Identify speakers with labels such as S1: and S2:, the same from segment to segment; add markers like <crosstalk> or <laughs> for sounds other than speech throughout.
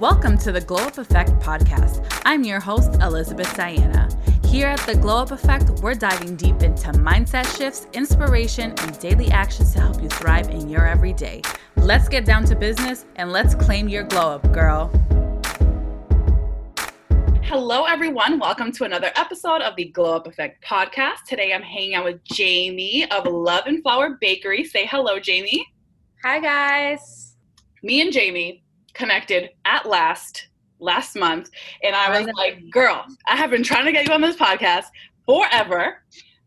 S1: Welcome to the Glow Up Effect podcast. I'm your host, Elizabeth Diana. Here at the Glow Up Effect, we're diving deep into mindset shifts, inspiration, and daily actions to help you thrive in your everyday. Let's get down to business and let's claim your glow up, girl. Hello, everyone. Welcome to another episode of the Glow Up Effect podcast. Today I'm hanging out with Jaime of Love and Flour Bakery. Say hello, Jaime.
S2: Hi, guys.
S1: Me and Jaime connected at last last month and i was like girl i have been trying to get you on this podcast forever.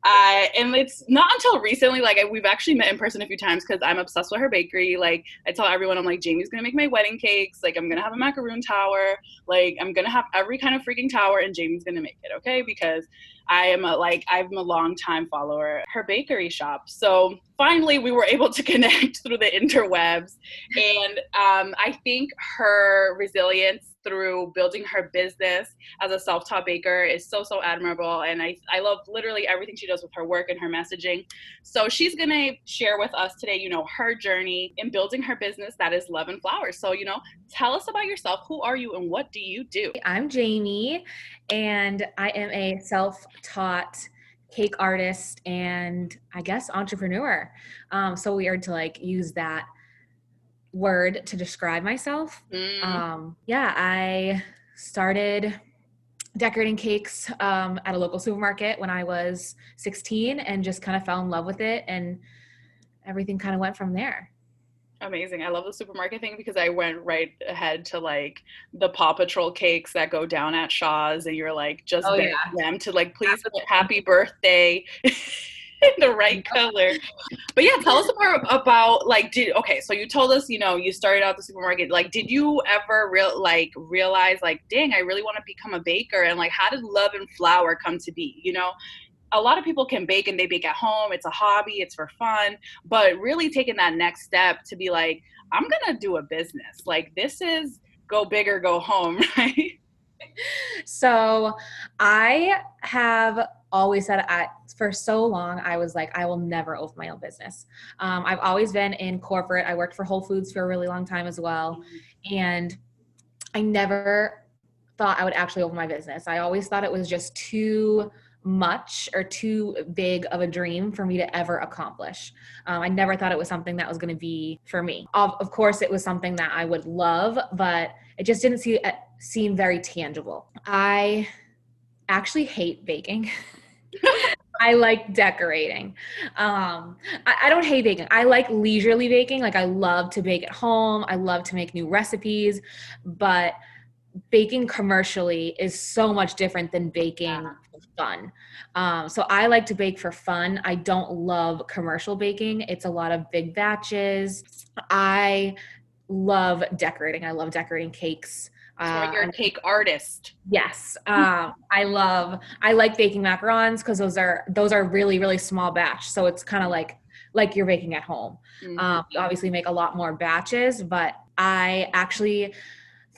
S1: Uh, and it's not until recently like we've actually met in person a few times because i'm obsessed with her bakery. Like i tell everyone i'm like jaime's gonna make my wedding cakes. Like i'm gonna have a macaroon tower. Like i'm gonna have every kind of freaking tower and jaime's gonna make it okay? Because i am a like i'm a long time follower her bakery shop. So finally we were able to <laughs> connect through the interwebs. And um, i think her resilience through building her business as a self-taught baker is so so admirable. And I, I love literally everything she does with her work and her messaging. So she's gonna share with us today you know her journey in building her business that is love and flours. So you know tell us about yourself. Who are you and what do you do?
S2: I'm jaime and i am a self-taught cake artist and i guess entrepreneur um, so weird to like use that word to describe myself. Mm. Um, yeah, I started decorating cakes um, at a local supermarket when I was 16 and just kind of fell in love with it and everything kind of went from there.
S1: Amazing. I love the supermarket thing because I went right ahead to like the Paw Patrol cakes that go down at Shaw's and you're like just oh, yeah. them to like please happy birthday. <laughs> In the right color. But yeah, tell us more about like did okay, so you told us, you know, you started out the supermarket. Like did you ever real like realize like, dang, I really want to become a baker and like how did love and flour come to be? You know? A lot of people can bake and they bake at home. It's a hobby, it's for fun. But really taking that next step to be like, I'm gonna do a business. Like this is go big or go home, <laughs> right?
S2: So I have always said I for so long I was like I will never open my own business. Um, I've always been in corporate. I worked for Whole Foods for a really long time as well, and I never thought I would actually open my business. I always thought it was just too much or too big of a dream for me to ever accomplish. Um, I never thought it was something that was going to be for me. Of, of, course, it was something that I would love, but it just didn't see, uh, seem very tangible. I actually hate baking. <laughs> I like decorating. Um, I, I, don't hate baking. I like leisurely baking. Like I love to bake at home. I love to make new recipes, but baking commercially is so much different than baking for fun. Um, so I like to bake for fun. I don't love commercial baking. It's a lot of big batches. I love decorating. I love decorating cakes.
S1: Uh, you're a cake artist.
S2: Yes, um, I love. I like baking macarons because those are those are really really small batch. So it's kind of like like you're baking at home. Mm-hmm. Um, you obviously make a lot more batches, but I actually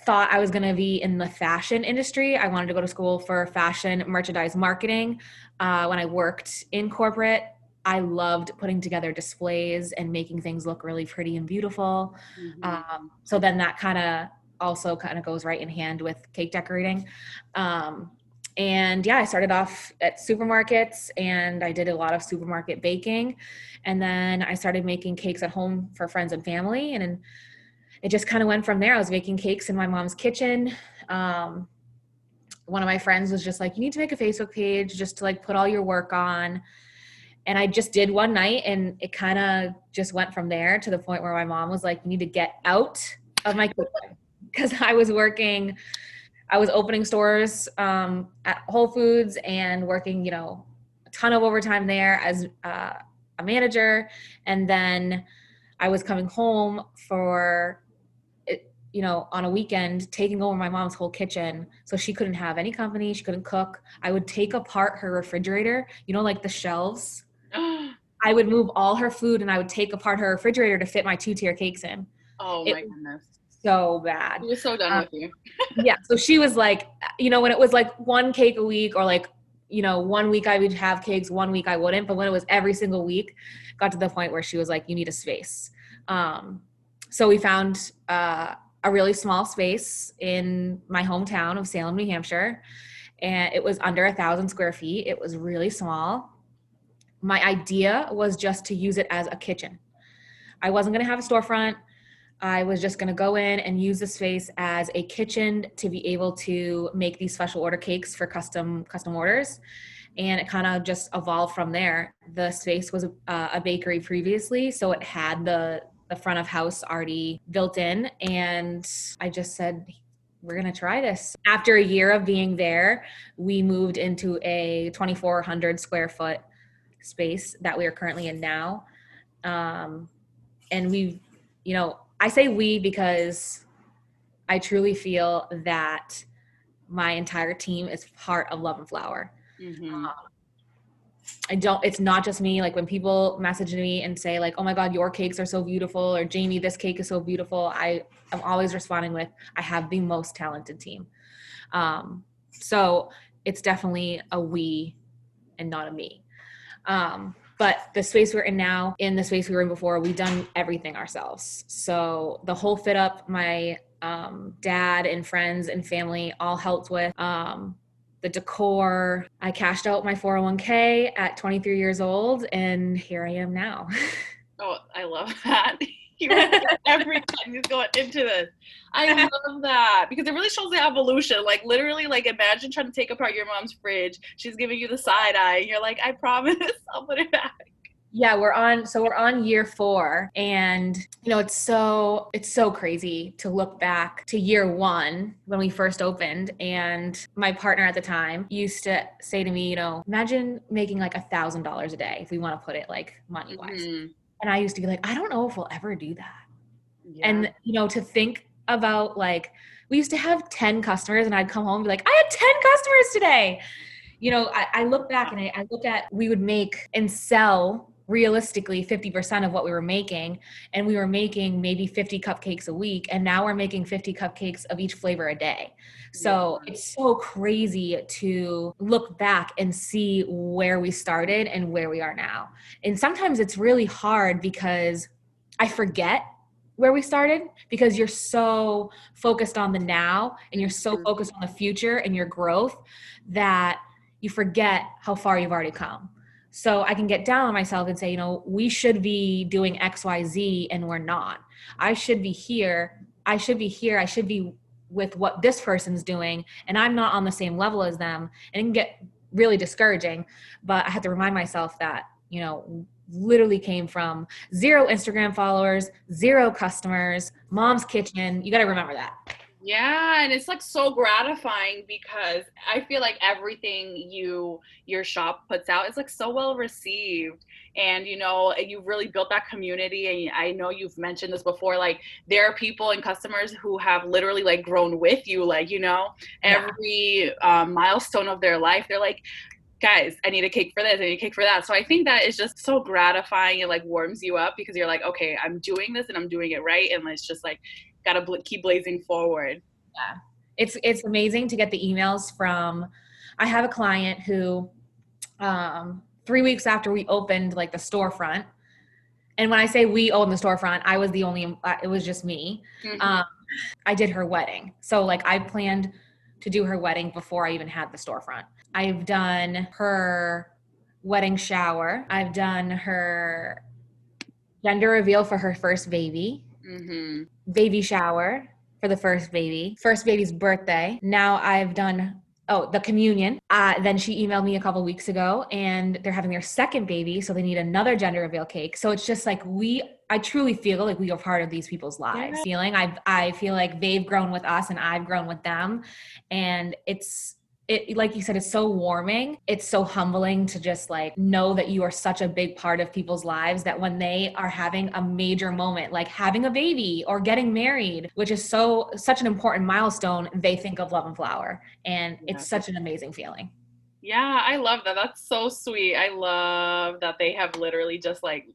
S2: thought I was going to be in the fashion industry. I wanted to go to school for fashion merchandise marketing. Uh, when I worked in corporate, I loved putting together displays and making things look really pretty and beautiful. Mm-hmm. Um, so then that kind of also kind of goes right in hand with cake decorating. Um, and yeah, I started off at supermarkets and I did a lot of supermarket baking. And then I started making cakes at home for friends and family. And it just kind of went from there. I was making cakes in my mom's kitchen. Um, one of my friends was just like, you need to make a Facebook page just to like put all your work on. And I just did one night and it kind of just went from there to the point where my mom was like, you need to get out of my kitchen <laughs> because I was working, I was opening stores um, at Whole Foods and working, you know, a ton of overtime there as uh, a manager. And then I was coming home for, you know, on a weekend, taking over my mom's whole kitchen. So she couldn't have any company, she couldn't cook. I would take apart her refrigerator, you know, like the shelves. <gasps> I would move all her food and I would take apart her refrigerator to fit my two tier cakes in.
S1: Oh it, my goodness
S2: so bad.
S1: She was so done um, with you. <laughs>
S2: yeah. So she was like, you know, when it was like one cake a week or like, you know, one week I would have cakes, one week I wouldn't. But when it was every single week, got to the point where she was like, you need a space. Um, so we found uh, a really small space in my hometown of Salem, New Hampshire. And it was under a thousand square feet. It was really small. My idea was just to use it as a kitchen. I wasn't going to have a storefront. I was just going to go in and use the space as a kitchen to be able to make these special order cakes for custom custom orders and it kind of just evolved from there the space was a, a bakery previously so it had the the front of house already built in and i just said we're going to try this after a year of being there we moved into a 2400 square foot space that we are currently in now um, and we you know I say we because I truly feel that my entire team is part of Love and Flour. Mm-hmm. Um, I don't, it's not just me. Like when people message me and say, like, oh my God, your cakes are so beautiful, or Jaime, this cake is so beautiful, I am always responding with, I have the most talented team. Um, so it's definitely a we and not a me. Um, but the space we're in now, in the space we were in before, we've done everything ourselves. So the whole fit up, my um, dad and friends and family all helped with. Um, the decor. I cashed out my 401k at 23 years old, and here I am now. <laughs>
S1: oh, I love <laughs> that. every time he's going into this. I <laughs> love that because it really shows the evolution. Like literally, like imagine trying to take apart your mom's fridge. She's giving you the side eye. And you're like, I promise, I'll put it back.
S2: Yeah, we're on so we're on year 4 and you know it's so it's so crazy to look back to year 1 when we first opened and my partner at the time used to say to me, you know, imagine making like a $1000 a day if we want to put it like money wise. Mm-hmm. And I used to be like, I don't know if we'll ever do that. Yeah. And, you know, to think about like, we used to have 10 customers and I'd come home and be like, I had 10 customers today. You know, I, I look back and I, I look at, we would make and sell realistically 50% of what we were making and we were making maybe 50 cupcakes a week and now we're making 50 cupcakes of each flavor a day so yeah. it's so crazy to look back and see where we started and where we are now and sometimes it's really hard because i forget where we started because you're so focused on the now and you're so mm-hmm. focused on the future and your growth that you forget how far you've already come so I can get down on myself and say, you know, we should be doing XYZ and we're not. I should be here. I should be here. I should be with what this person's doing and I'm not on the same level as them. And it can get really discouraging. But I have to remind myself that, you know, literally came from zero Instagram followers, zero customers, mom's kitchen. You got to remember that.
S1: Yeah, and it's like so gratifying because I feel like everything you your shop puts out is like so well received. And you know, you've really built that community and I know you've mentioned this before like there are people and customers who have literally like grown with you like, you know, every um, milestone of their life. They're like guys, I need a cake for this, I need a cake for that. So I think that is just so gratifying. It like warms you up because you're like, okay, I'm doing this and I'm doing it right. And it's just like, got to bl- keep blazing forward.
S2: Yeah. It's, it's amazing to get the emails from, I have a client who, um, three weeks after we opened like the storefront, and when I say we owned the storefront, I was the only, uh, it was just me. Mm-hmm. Um, I did her wedding. So like I planned to do her wedding before I even had the storefront. I've done her wedding shower. I've done her gender reveal for her first baby, mm-hmm. baby shower for the first baby, first baby's birthday. Now I've done oh the communion uh, then she emailed me a couple weeks ago and they're having their second baby so they need another gender reveal cake so it's just like we i truly feel like we are part of these people's lives yeah. feeling i i feel like they've grown with us and i've grown with them and it's it like you said it's so warming. It's so humbling to just like know that you are such a big part of people's lives that when they are having a major moment like having a baby or getting married which is so such an important milestone they think of love and flour. And yeah. it's such an amazing feeling.
S1: Yeah i love that. That's so sweet. I love that they have literally just like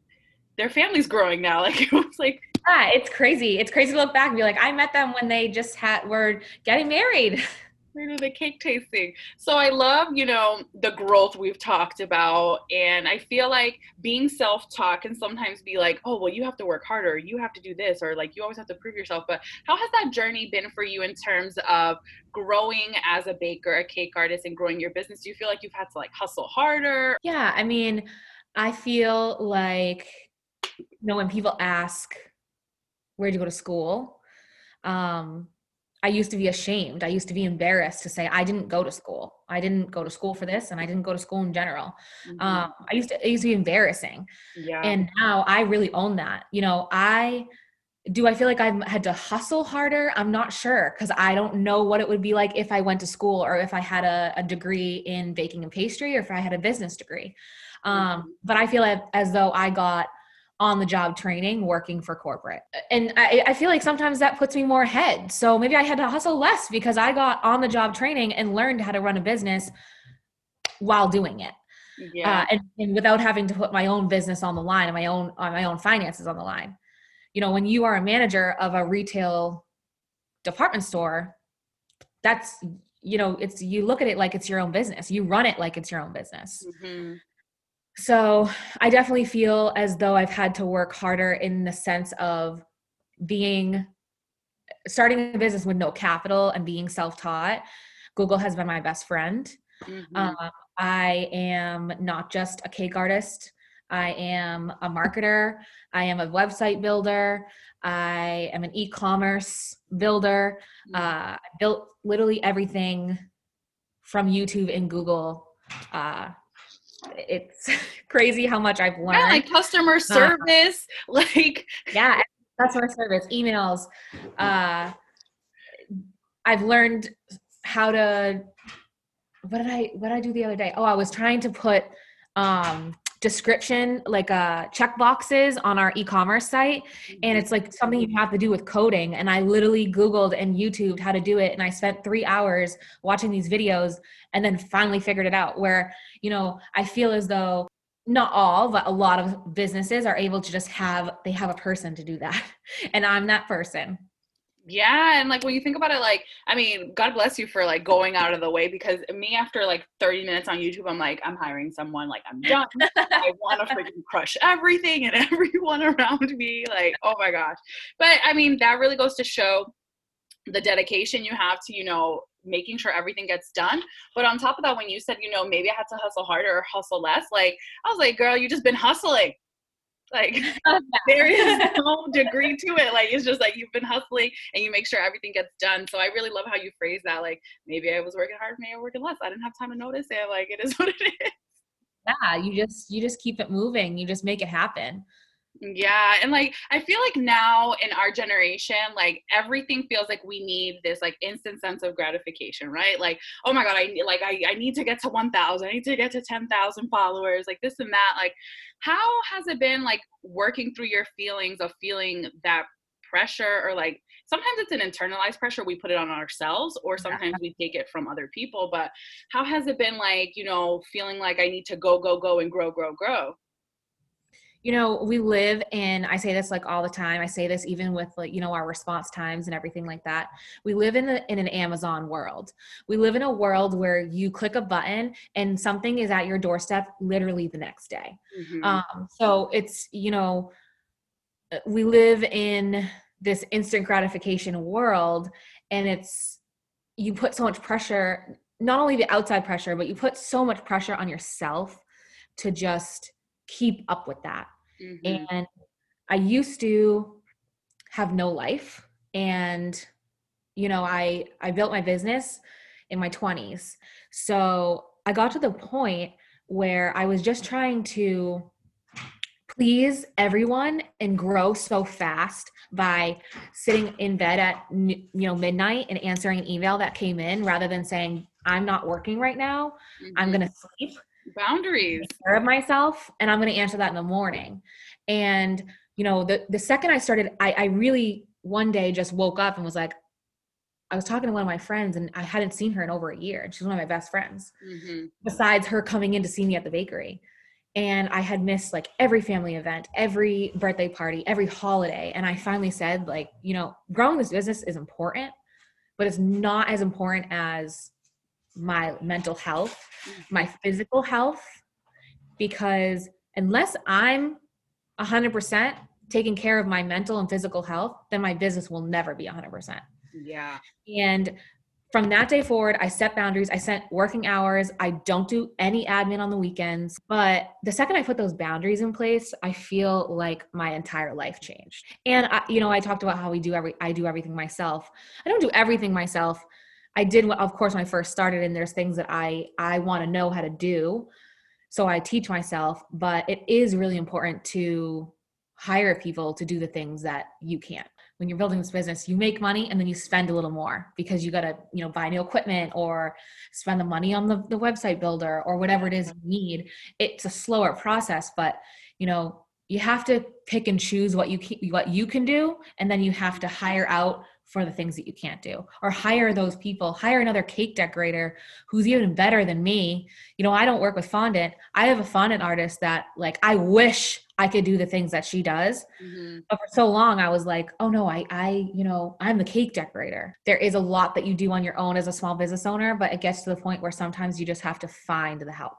S1: their family's growing now. <laughs> Like it was like
S2: yeah it's crazy. It's crazy to look back and be like i met them when they just had were getting married <laughs>
S1: We're the cake tasting. So I love, you know, the growth we've talked about. And I feel like being self taught can sometimes be like, oh, well, you have to work harder. You have to do this, or like you always have to prove yourself. But how has that journey been for you in terms of growing as a baker, a cake artist, and growing your business? Do you feel like you've had to like hustle harder?
S2: Yeah. I mean, I feel like, you know, when people ask, where'd you go to school? Um, I used to be ashamed. I used to be embarrassed to say I didn't go to school. I didn't go to school for this, and I didn't go to school in general. Mm-hmm. Um, I used to. It used to be embarrassing. Yeah. And now I really own that. You know, I do. I feel like I've had to hustle harder. I'm not sure because I don't know what it would be like if I went to school or if I had a, a degree in baking and pastry or if I had a business degree. Um, mm-hmm. But I feel like, as though I got on the job training working for corporate. And I, I, feel like sometimes that puts me more ahead. So maybe I had to hustle less because I got on the job training and learned how to run a business while doing it. Yeah. Uh, and, and without having to put my own business on the line and my own on my own finances on the line. You know, when you are a manager of a retail department store, that's you know, it's you look at it like it's your own business. You run it like it's your own business. Mm-hmm so I definitely feel as though I've had to work harder in the sense of being starting a business with no capital and being self-taught. Google has been my best friend. Mm-hmm. Um, I am not just a cake artist. I am a marketer. I am a website builder. I am an e-commerce builder. Mm-hmm. Uh, I built literally everything from YouTube and Google uh, it's <laughs> crazy how much I've learned. Yeah,
S1: like customer uh, service, uh, <laughs> like
S2: yeah, customer service, emails. Uh, I've learned how to. What did I? What did I do the other day? Oh, I was trying to put um description like uh check boxes on our e-commerce site and it's like something you have to do with coding and i literally googled and youtubed how to do it and i spent three hours watching these videos and then finally figured it out where you know i feel as though not all but a lot of businesses are able to just have they have a person to do that <laughs> and i'm that person
S1: yeah and like when you think about it like i mean god bless you for like going out of the way because me after like 30 minutes on youtube i'm like i'm hiring someone like i'm done. I <laughs> want to freaking crush everything and <laughs> everyone around me like oh my gosh. But i mean that really goes to show the dedication you have to you know making sure everything gets done. But on top of that when you said you know maybe i had to hustle harder or hustle less like i was like girl you just been hustling like <laughs> <laughs> there is <laughs> no degree to it. Like it's just like you've been hustling and you make sure everything gets done. So I really love how you phrase that. Like maybe I was working hard, maybe I working less. I didn't have time to notice it. Like it is what it is.
S2: Yeah, you just you just keep it moving. You just make it happen.
S1: Yeah, and like I feel like now in our generation, like everything feels like we need this like instant sense of gratification, right? Like, oh my god, I need like I, I need to get to 1000, I need to get to 10,000 followers, like this and that. Like how has it been like working through your feelings of feeling that pressure or like sometimes it's an internalized pressure we put it on ourselves or sometimes we take it from other people but how has it been like you know feeling like i need to go go go and grow grow grow
S2: you know we live in i say this like all the time i say this even with like you know our response times and everything like that. We live in, a, in an amazon world. We live in a world where you click a button and something is at your doorstep literally the next day. Mm-hmm. um, so it's you know we live in this instant gratification world and it's you put so much pressure not only the outside pressure but you put so much pressure on yourself to just keep up with that Mm-hmm. And I used to have no life and you know, I I built my business in my 20s. So, I got to the point where I was just trying to please everyone and grow so fast by sitting in bed at you know midnight and answering an email that came in rather than saying i'm not working right now mm-hmm. i'm going to sleep
S1: boundaries.
S2: care of myself and i'm going to answer that in the morning. And you know the the second i started i i really one day just woke up and was like i was talking to one of my friends and i hadn't seen her in over a year and she's one of my best friends mm-hmm. besides her coming in to see me at the bakery. And i had missed like every family event every birthday party every holiday and i finally said like you know growing this business is important but it's not as important as my mental health, mm-hmm. my physical health, because unless I'm 100% taking care of my mental and physical health, then my business will never be 100%.
S1: Yeah.
S2: And from that day forward, I set boundaries. I set working hours. I don't do any admin on the weekends. But the second I put those boundaries in place, I feel like my entire life changed. And I, you know, I talked about how we do every I do everything myself. I don't do everything myself. I did of course when I first started and there's things that I I want to know how to do. So I teach myself, but it is really important to hire people to do the things that you can't when you're building this business you make money and then you spend a little more because you got to you know buy new equipment or spend the money on the, the website builder or whatever it is you need it's a slower process but you know you have to pick and choose what you what you can do and then you have to hire out for the things that you can't do or hire those people hire another cake decorator who's even better than me you know i don't work with fondant i have a fondant artist that like i wish I could do the things that she does. Mm-hmm. But for so long I was like, oh no, I I, you know, I'm the cake decorator. There is a lot that you do on your own as a small business owner, but it gets to the point where sometimes you just have to find the help.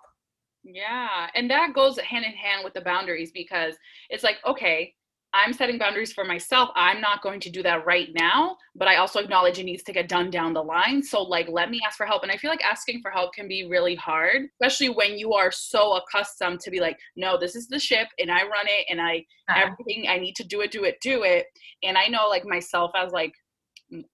S1: Yeah. And that goes hand in hand with the boundaries because it's like, okay, I'm setting boundaries for myself. I'm not going to do that right now, but I also acknowledge it needs to get done down the line. So, like, let me ask for help. And I feel like asking for help can be really hard, especially when you are so accustomed to be like, no, this is the ship and I run it and I, uh-huh. everything I need to do it, do it, do it. And I know, like, myself as like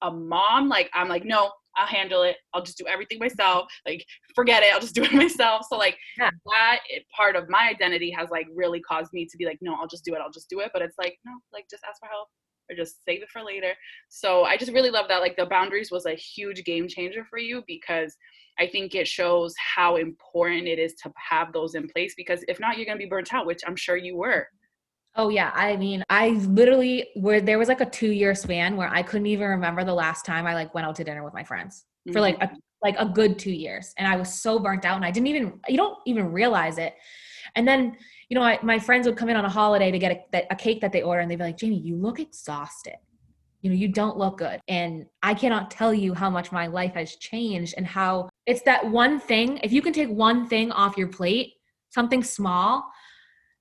S1: a mom, like, I'm like, no, I'll handle it. I'll just do everything myself. Like, forget it. I'll just do it <laughs> myself. So, like, yeah. that part of my identity has like really caused me to be like, no, I'll just do it. I'll just do it. But it's like, no, like, just ask for help or just save it for later. So, I just really love that. Like, the boundaries was a huge game changer for you because I think it shows how important it is to have those in place because if not, you're going to be burnt out, which I'm sure you were.
S2: Oh yeah, I mean, I literally where there was like a 2 year span where I couldn't even remember the last time I like went out to dinner with my friends mm-hmm. for like a like a good 2 years and I was so burnt out and I didn't even you don't even realize it. And then, you know, I, my friends would come in on a holiday to get a, a cake that they order and they'd be like, "Jaime, you look exhausted." You know, you don't look good. And I cannot tell you how much my life has changed and how it's that one thing. If you can take one thing off your plate, something small,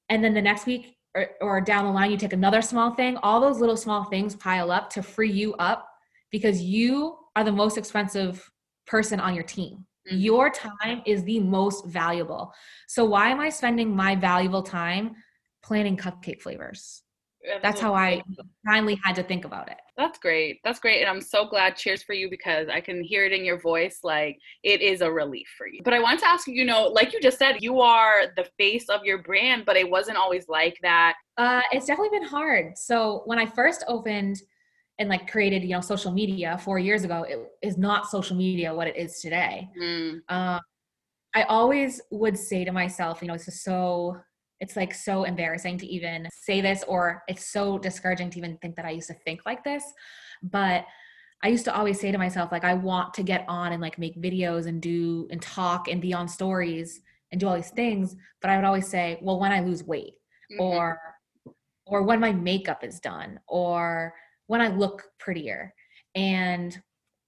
S2: and then the next week or, or down the line you take another small thing all those little small things pile up to free you up because you are the most expensive person on your team. Mm-hmm. your time is the most valuable. So why am i spending my valuable time planning cupcake flavors that's how I finally had to think about it.
S1: That's great. That's great. And I'm so glad. Cheers for you because I can hear it in your voice. Like it is a relief for you. But I want to ask you, you know, like you just said, you are the face of your brand, but it wasn't always like that.
S2: Uh, it's definitely been hard. So when I first opened and like created, you know, social media four years ago, it is not social media what it is today. Mm. Uh, I always would say to myself, you know, this is so it's like so embarrassing to even say this or it's so discouraging to even think that I used to think like this. But I used to always say to myself like I want to get on and like make videos and do and talk and be on stories and do all these things. But I would always say well when I lose weight mm-hmm. or or when my makeup is done or when I look prettier. And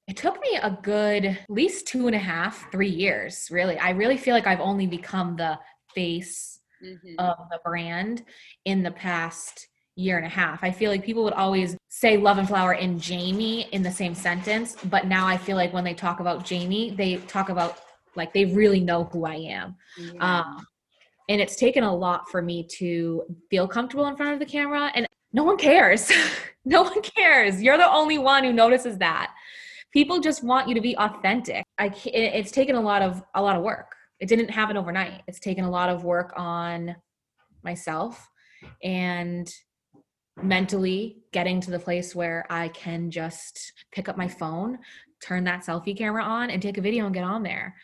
S2: it took me a good at least two and a half three years really. I really feel like i've only become the face mm-hmm. of the brand in the past year and a half. I feel like people would always say love and flour and Jaime in the same sentence, but now I feel like when they talk about Jaime, they talk about like they really know who I am. Yeah. Um, and it's taken a lot for me to feel comfortable in front of the camera and no one cares. <laughs> no one cares. You're the only one who notices that. People just want you to be authentic. I it's taken a lot of a lot of work it didn't happen overnight. It's taken a lot of work on myself and mentally getting to the place where I can just pick up my phone, turn that selfie camera on, and take a video and get on there.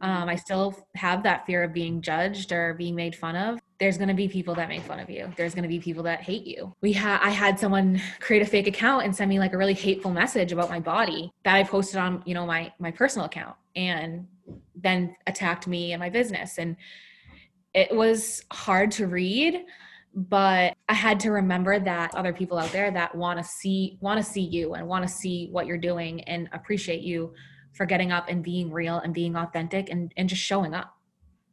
S2: Um, I still have that fear of being judged or being made fun of. There's going to be people that make fun of you. There's going to be people that hate you. We had I had someone <laughs> create a fake account and send me like a really hateful message about my body that I posted on, you know, my my personal account. And then attacked me and my business and it was hard to read but I had to remember that other people out there that want to see want to see you and want to see what you're doing and appreciate you for getting up and being real and being authentic and, and just showing up.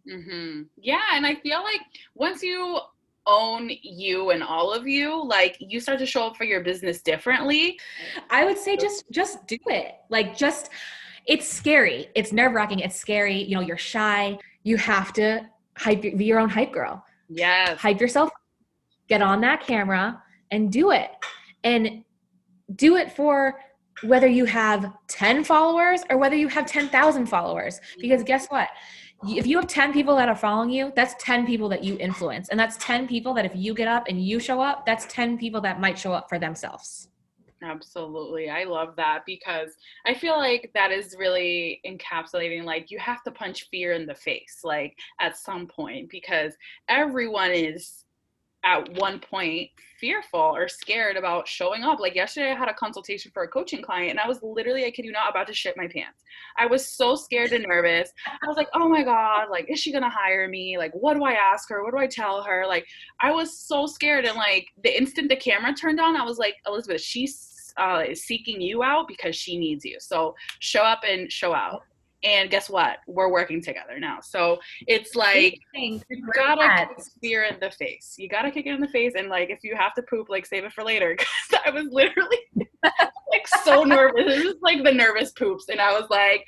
S1: Mm-hmm. Yeah, and I feel like once you own you and all of you, like you start to show up for your business differently.
S2: I would say just just do it. Like just it's scary. It's nerve-wracking. It's scary. You know, you're shy. You have to hype be your own hype girl.
S1: Yes.
S2: Hype yourself get on that camera and do it. And do it for whether you have 10 followers or whether you have 10,000 followers. Mm-hmm. Because guess what? If you have 10 people that are following you, that's 10 people that you influence. And that's 10 people that if you get up and you show up, that's 10 people that might show up for themselves.
S1: Absolutely. I love that because I feel like that is really encapsulating like you have to punch fear in the face like at some point because everyone is at one point fearful or scared about showing up. Like yesterday, I had a consultation for a coaching client, and I was literally, I kid you not, about to shit my pants. I was so scared and nervous. I was like, oh my God, like, is she gonna hire me? Like, what do I ask her? What do I tell her? Like, I was so scared. And like, the instant the camera turned on, I was like, Elizabeth, she's uh, is seeking you out because she needs you. So show up and show out and guess what we're working together now so it's like you gotta kick fear in the face you gotta kick it in the face and like if you have to poop like save it for later <laughs> because i was literally <laughs> like so nervous it was like the nervous poops and i was like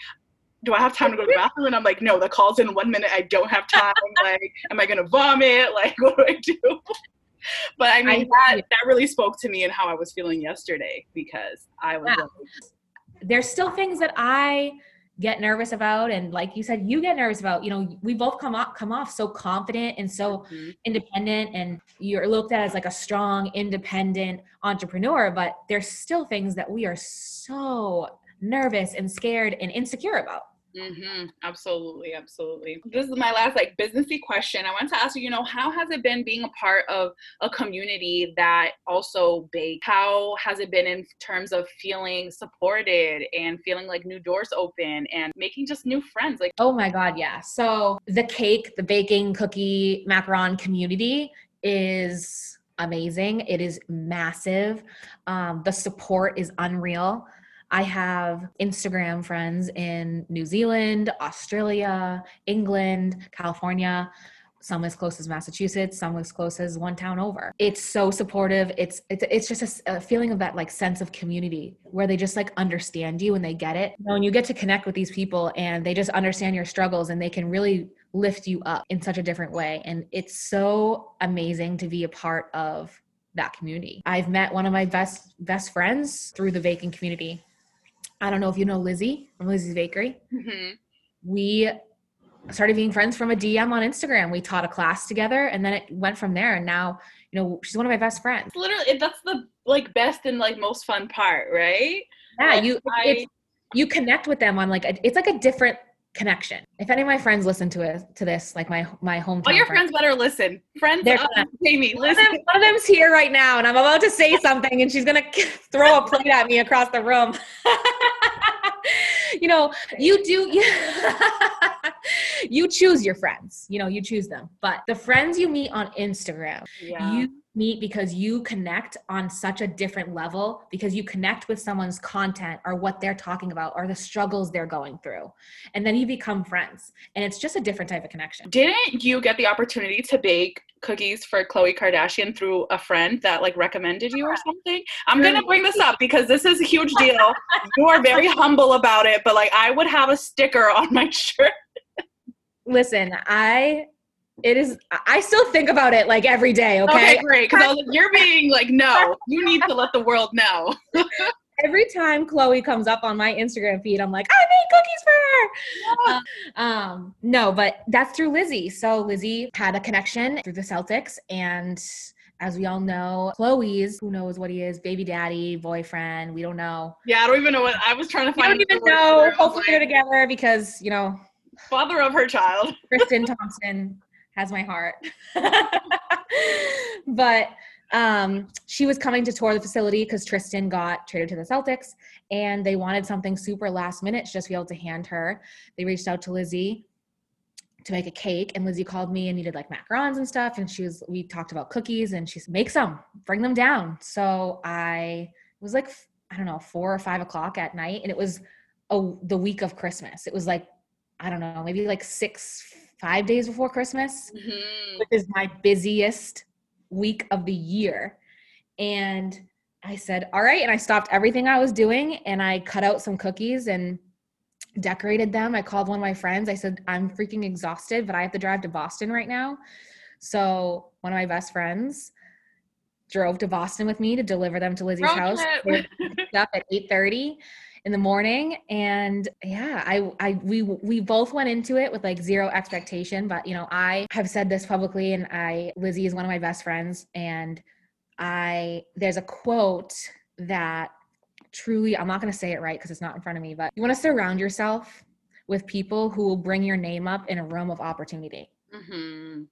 S1: do I have time to go to the bathroom? And I'm like, no, the call's in one minute. I don't have time. like, am I gonna vomit? Like, <laughs> what do I do? <laughs> but I mean, I, that, that really spoke to me and how I was feeling yesterday because I was. Yeah. Like,
S2: There's still things that I get nervous about and like you said you get nervous about you know we both come off come off so confident and so mm-hmm. independent and you're looked at as like a strong independent entrepreneur but there's still things that we are so nervous and scared and insecure about
S1: Mm-hmm. Absolutely, absolutely. This is my last like businessy question. I want to ask you, you know, how has it been being a part of a community that also bake? How has it been in terms of feeling supported and feeling like new doors open and making just new friends? Like,
S2: oh my God, yeah. So the cake, the baking, cookie, macaron community is amazing. It is massive. Um, the support is unreal. I have Instagram friends in New Zealand, Australia, England, California, some as close as Massachusetts, some as close as one town over. It's so supportive. It's it's, it's just a, a, feeling of that like sense of community where they just like understand you and they get it. And you get to connect with these people and they just understand your struggles and they can really lift you up in such a different way. And it's so amazing to be a part of that community. I've met one of my best best friends through the baking community I don't know if you know Lizzie from Lizzie's Bakery. Mm-hmm. We started being friends from a DM on Instagram. We taught a class together and then it went from there. And now, you know, she's one of my best friends.
S1: Literally, that's the like best and like most fun part, right?
S2: Yeah,
S1: like,
S2: you I, you connect with them on like a, it's like a different connection. If any of my friends listen to it to this, like my my hometown.
S1: All your friends, friends better listen. Friends, They're Jaime, listen.
S2: One of, them, one of them's here right now, and I'm about to say something, and she's gonna <laughs> throw a plate at me across the room. <laughs> you know, you do you, <laughs> you choose your friends. You know, you choose them. But the friends you meet on Instagram, yeah. you meet because you connect on such a different level because you connect with someone's content or what they're talking about or the struggles they're going through. And then you become friends and it's just a different type of connection.
S1: Didn't you get the opportunity to bake cookies for khloe kardashian through a friend that like recommended you or something? I'm gonna bring this up because this is a huge deal. <laughs> You are very humble about it but like i would have a sticker on my <laughs> shirt.
S2: Listen i it is i still think about it like every day okay,
S1: okay great because like, you're being like no you need to let the world know <laughs>
S2: every time Khloe comes up on my instagram feed i'm like i made cookies for her yeah. uh, um, no but that's through lizzie so lizzie had a connection through the celtics and as we all know, Khloe's, who knows what he is, baby daddy, boyfriend, we don't know.
S1: Yeah, I don't even know what I was trying to find.
S2: We don't even know. Hopefully they're together because, you know,
S1: father of her child.
S2: Tristan Thompson has my heart. <laughs> but um, she was coming to tour the facility because Tristan got traded to the Celtics and they wanted something super last minute to just be able to hand her. They reached out to Lizzie to make a cake and Lizzie called me and needed like macarons and stuff and she was we talked about cookies and she's make some bring them down so I was like I don't know four or five o'clock at night and it was a, the week of Christmas it was like I don't know maybe like six five days before Christmas mm-hmm. which is my busiest week of the year and I said all right and I stopped everything I was doing and I cut out some cookies and decorated them. I called one of my friends. I said, I'm freaking exhausted, but I have to drive to Boston right now. So one of my best friends drove to Boston with me to deliver them to Lizzie's Road house at 8:30 in the morning and yeah I I we we both went into it with like zero expectation but you know I have said this publicly and I Lizzie is one of my best friends and I there's a quote that truly, I'm not going to say it right because it's not in front of me, but you want to surround yourself with people who will bring your name up in a room of opportunity. Mm-hmm.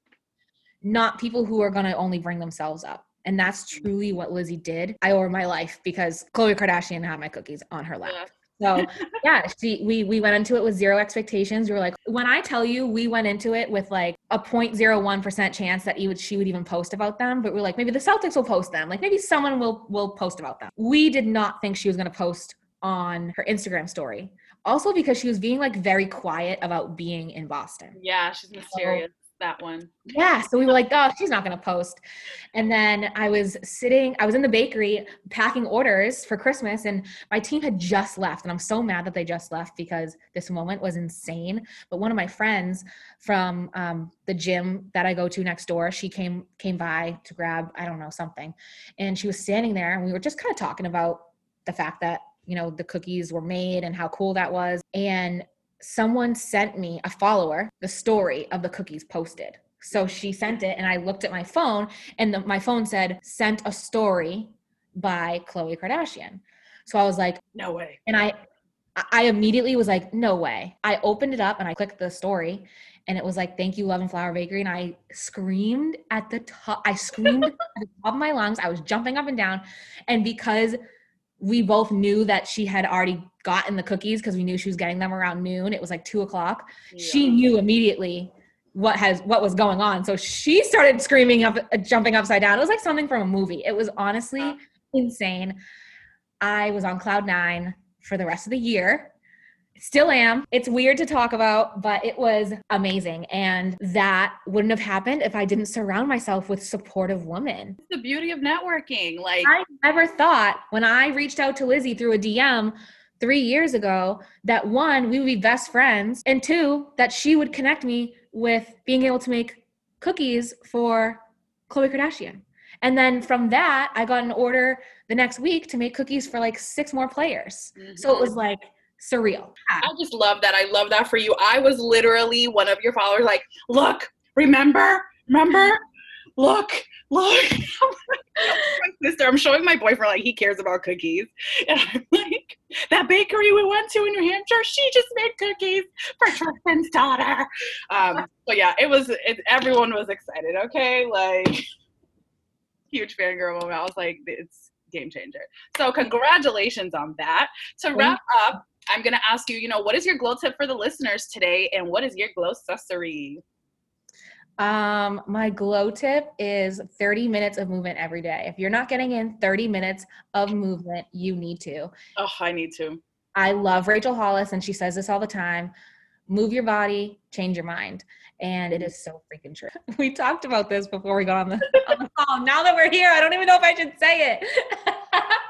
S2: Not people who are going to only bring themselves up. And that's truly what Lizzie did. I owe her my life because Khloe Kardashian had my cookies on her lap. Yeah. So <laughs> yeah, she we we went into it with zero expectations. We were like, when I tell you we went into it with like a 0.01% chance that would she would even post about them, but we're like, maybe the Celtics will post them. Like maybe someone will will post about them. We did not think she was gonna post on her Instagram story. Also because she was being like very quiet about being in Boston.
S1: Yeah, she's mysterious. So, that one.
S2: Yeah. So we were like, oh, she's not going to post. And then I was sitting, I was in the bakery packing orders for Christmas, and my team had just left. And I'm so mad that they just left because this moment was insane. But one of my friends from um, the gym that I go to next door, she came came by to grab, I don't know, something. And she was standing there, and we were just kind of talking about the fact that you know the cookies were made and how cool that was and someone sent me a follower the story of the cookies posted. So she sent it, and I looked at my phone, and the, my phone said, sent a story by Khloe Kardashian. So I was like,
S1: no way.
S2: And I, I immediately was like, no way. I opened it up and I clicked the story, and it was like, thank you, Love and Flour Bakery. And I screamed at the top, I screamed <laughs> at the top of my lungs. I was jumping up and down. And because we both knew that she had already gotten the cookies because we knew she was getting them around noon. It was like two o'clock. Yeah. She knew immediately what has what was going on. So she started screaming up, uh, jumping upside down. It was like something from a movie. It was honestly insane. I was on cloud nine for the rest of the year still am. It's weird to talk about, but it was amazing. And that wouldn't have happened if I didn't surround myself with supportive women.
S1: It's the beauty of networking. Like
S2: I never thought when I reached out to Lizzie through a DM three years ago that one, we would be best friends, and two, that she would connect me with being able to make cookies for Khloe Kardashian. And then from that, I got an order the next week to make cookies for like six more players. Mm-hmm. So it was like surreal.
S1: I just love that. I love that for you. I was literally one of your followers, like, look, remember, remember, look, look. <laughs> my sister, I'm showing my boyfriend like he cares about cookies. <laughs> And I'm like, that bakery we went to in New Hampshire, she just made cookies for Tristan's daughter. Um, so yeah, it was it, everyone was excited, okay? Like huge fangirl moment. I was like, it's game changer. So congratulations on that. To wrap up, I'm going to ask you, you know, what is your glow tip for the listeners today and what is your glow accessory?
S2: Um, my glow tip is 30 minutes of movement every day. If you're not getting in 30 minutes of movement, you need to.
S1: Oh, I need to.
S2: I love Rachel Hollis, and she says this all the time move your body, change your mind. And it is so freaking true. <laughs> We talked about this before we got on the, <laughs> on the call. Now that we're here, I don't even know if I should say it. <laughs>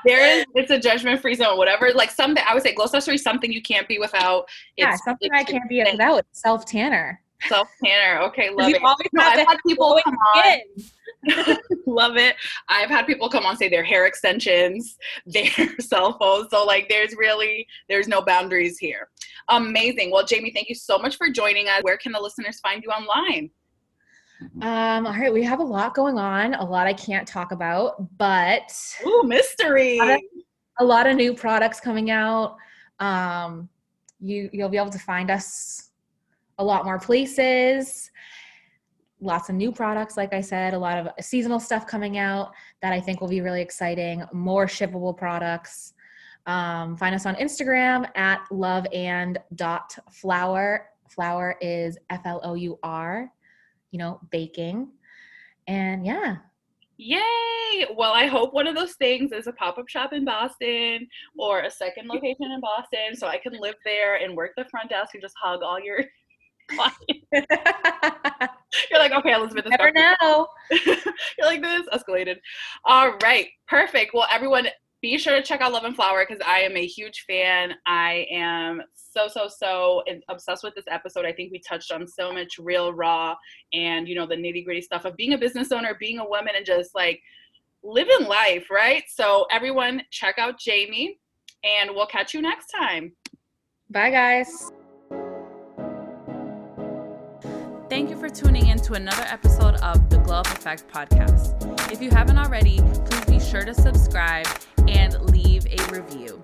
S1: there is it's a judgment free zone whatever like something i would say glow accessory something you can't be without
S2: yeah something i can't be without self tanner
S1: self tanner okay love it. no, i've had people come on. <laughs> love it. I've had people come on say their hair extensions <laughs> their cell phones. So like there's really there's no boundaries here. Amazing. Well jaime thank you so much for joining us. Where can the listeners find you online?
S2: Um, all right, we have a lot going on, a lot I can't talk about, but
S1: Ooh, mystery.
S2: A lot of, a lot of new products coming out. Um, you you'll be able to find us a lot more places. Lots of new products, like I said, a lot of seasonal stuff coming out that I think will be really exciting. More shippable products. Um, find us on Instagram at love and dot flower flour is F L O U R, you know, baking. And yeah.
S1: Yay! Well, I hope one of those things is a pop up shop in Boston or a second location in Boston so I can live there and work the front desk and just hug all your. <laughs> You're like, okay, Elizabeth.
S2: Never know. <laughs>
S1: You're like, this escalated. All right, perfect. Well, everyone, be sure to check out Love and Flour because I am a huge fan. I am so, so, so obsessed with this episode. I think we touched on so much real, raw, and you know, the nitty gritty stuff of being a business owner, being a woman, and just like living life, right? So, everyone, check out Jaime, and we'll catch you next time.
S2: Bye, guys.
S1: Thank you for tuning in to another episode of the Glow Up Effect podcast. If you haven't already, please be sure to subscribe and leave a review.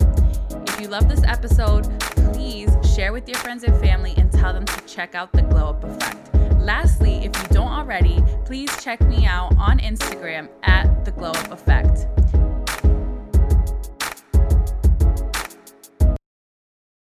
S1: If you love this episode, please share with your friends and family and tell them to check out the Glow Up Effect. Lastly, if you don't already, please check me out on Instagram at the Glow Up Effect.